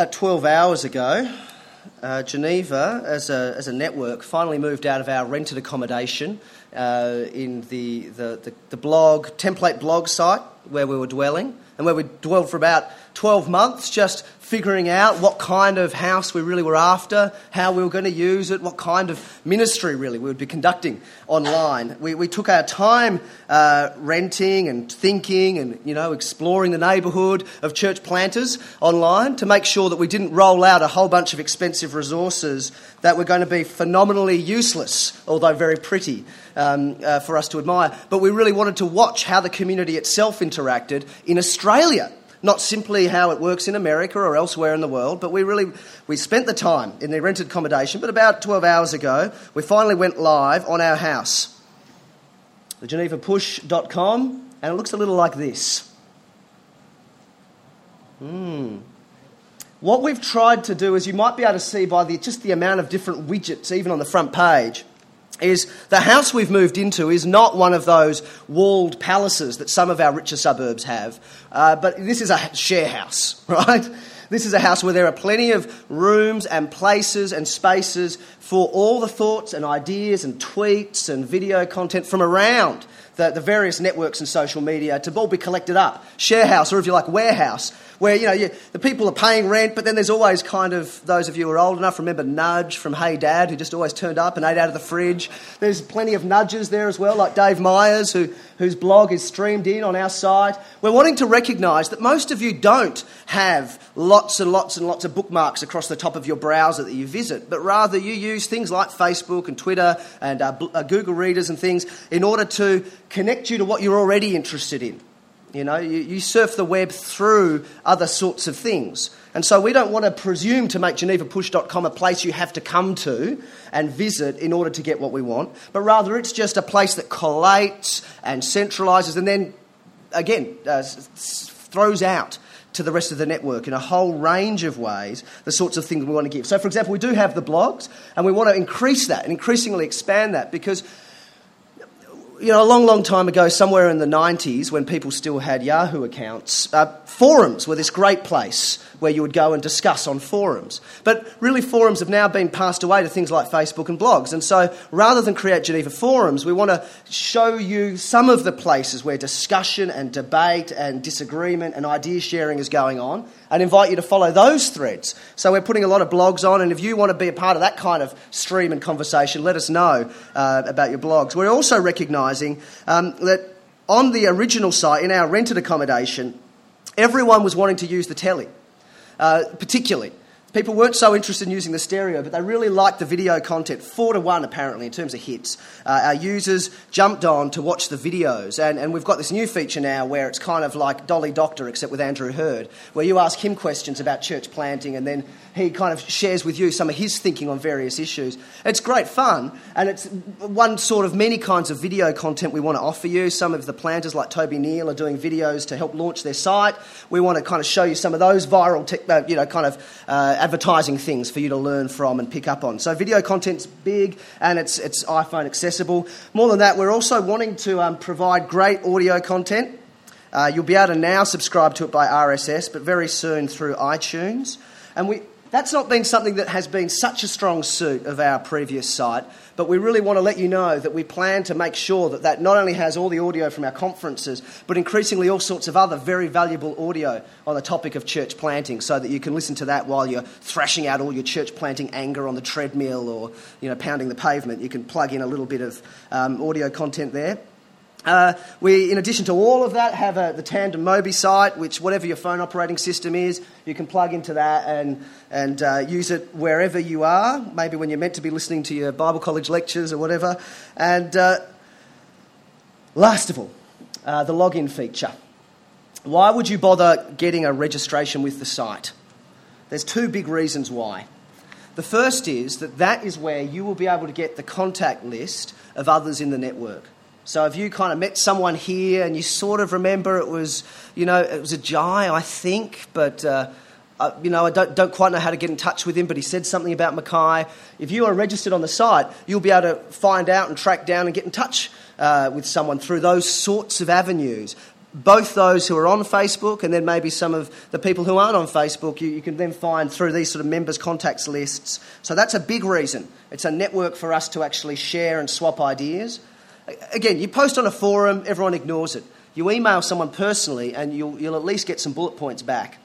About 12 hours ago, uh, Geneva, as a, as a network, finally moved out of our rented accommodation uh, in the, the, the, the blog, template blog site where we were dwelling, and where we dwelled for about 12 months, just figuring out what kind of house we really were after, how we were going to use it, what kind of ministry really we would be conducting online. We, we took our time uh, renting and thinking and you know exploring the neighbourhood of church planters online to make sure that we didn't roll out a whole bunch of expensive resources that were going to be phenomenally useless, although very pretty um, uh, for us to admire. But we really wanted to watch how the community itself interacted in Australia not simply how it works in America or elsewhere in the world, but we really we spent the time in the rented accommodation. But about 12 hours ago, we finally went live on our house, the GenevaPush.com, and it looks a little like this. Hmm. What we've tried to do, is you might be able to see by the, just the amount of different widgets, even on the front page, is the house we've moved into is not one of those walled palaces that some of our richer suburbs have, uh, but this is a share house, right? This is a house where there are plenty of rooms and places and spaces for all the thoughts and ideas and tweets and video content from around the, the various networks and social media to all be collected up. sharehouse or if you like, warehouse, where you know you, the people are paying rent, but then there's always kind of those of you who are old enough remember Nudge from Hey Dad, who just always turned up and ate out of the fridge. There's plenty of nudges there as well, like Dave Myers, who, whose blog is streamed in on our site. We're wanting to recognise that most of you don't have lots and lots and lots of bookmarks across the top of your browser that you visit, but rather you use things like Facebook and Twitter and uh, uh Google Readers and things in order to connect you to what you're already interested in. You know, you, you surf the web through other sorts of things. And so we don't want to presume to make GenevaPush.com a place you have to come to and visit in order to get what we want, but rather it's just a place that collates and centralizes and then, again, uh, throws out to the rest of the network in a whole range of ways the sorts of things we want to give. So, for example, we do have the blogs, and we want to increase that and increasingly expand that because you know, a long, long time ago, somewhere in the 90s, when people still had Yahoo accounts, uh, forums were this great place where you would go and discuss on forums. But really, forums have now been passed away to things like Facebook and blogs. And so, rather than create Geneva forums, we want to show you some of the places where discussion and debate and disagreement and idea sharing is going on and invite you to follow those threads. So, we're putting a lot of blogs on, and if you want to be a part of that kind of stream and conversation, let us know uh, about your blogs. We're also recognising um, that on the original site, in our rented accommodation, everyone was wanting to use the telly uh, particularly. People weren't so interested in using the stereo, but they really liked the video content. Four to one, apparently, in terms of hits. Uh, our users jumped on to watch the videos, and, and we've got this new feature now where it's kind of like Dolly Doctor, except with Andrew Heard, where you ask him questions about church planting, and then he kind of shares with you some of his thinking on various issues. It's great fun, and it's one sort of many kinds of video content we want to offer you. Some of the planters, like Toby Neal, are doing videos to help launch their site. We want to kind of show you some of those viral, te- uh, you know, kind of uh, advertising things for you to learn from and pick up on. So video content's big, and it's it's iPhone accessible. More than that, we're also wanting to um, provide great audio content. Uh, you'll be able to now subscribe to it by RSS, but very soon through iTunes. And we, that's not been something that has been such a strong suit of our previous site, but we really want to let you know that we plan to make sure that that not only has all the audio from our conferences, but increasingly all sorts of other very valuable audio on the topic of church planting, so that you can listen to that while you're thrashing out all your church planting anger on the treadmill or you know pounding the pavement. You can plug in a little bit of um, audio content there. Uh, we, in addition to all of that, have a, the Tandem Mobi site, which, whatever your phone operating system is, you can plug into that and, and uh, use it wherever you are, maybe when you're meant to be listening to your Bible college lectures or whatever. And uh, last of all, uh, the login feature. Why would you bother getting a registration with the site? There's two big reasons why. The first is that that is where you will be able to get the contact list of others in the network. So if you kind of met someone here and you sort of remember it was, you know, it was a Jai, I think, but. Uh, uh, you know, I don't, don't, quite know how to get in touch with him, but he said something about Mackay. If you are registered on the site, you'll be able to find out and track down and get in touch uh, with someone through those sorts of avenues. both those who are on Facebook and then maybe some of the people who aren't on Facebook, you, you, can then find through these sort of members' contacts lists. So that's a big reason. It's a network for us to actually share and swap ideas. Again, you post on a forum, everyone ignores it. You email someone personally, and you'll, you'll at least get some bullet points back.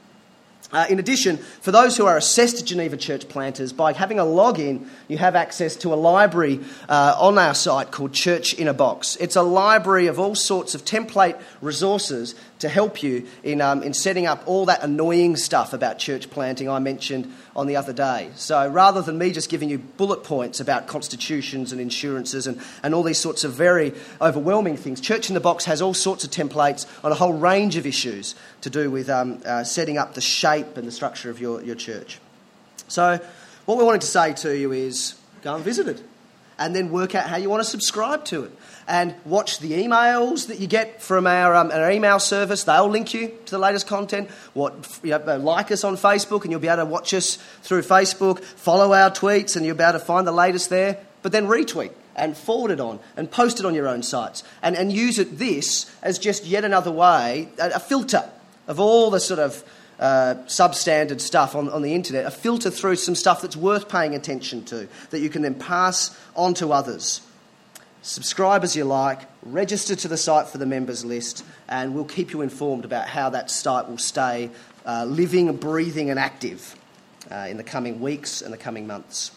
Uh, in addition, for those who are assessed Geneva Church planters, by having a login, you have access to a library uh, on our site called Church in a Box. It's a library of all sorts of template resources to help you in, um, in setting up all that annoying stuff about church planting I mentioned on the other day. So rather than me just giving you bullet points about constitutions and insurances and, and all these sorts of very overwhelming things, Church in the Box has all sorts of templates on a whole range of issues to do with um, uh, setting up the shape and the structure of your, your church. So, what we wanted to say to you is go and visit it and then work out how you want to subscribe to it and watch the emails that you get from our, um, our email service. They'll link you to the latest content. What, you know, uh, like us on Facebook, and you'll be able to watch us through Facebook. Follow our tweets, and you'll be able to find the latest there. But then retweet and forward it on and post it on your own sites and, and use it this as just yet another way, a, a filter of all the sort of uh, substandard stuff on, on the internet, a filter through some stuff that's worth paying attention to that you can then pass on to others subscribe as you like, register to the site for the members list, and we'll keep you informed about how that site will stay uh, living, breathing, and active uh, in the coming weeks and the coming months.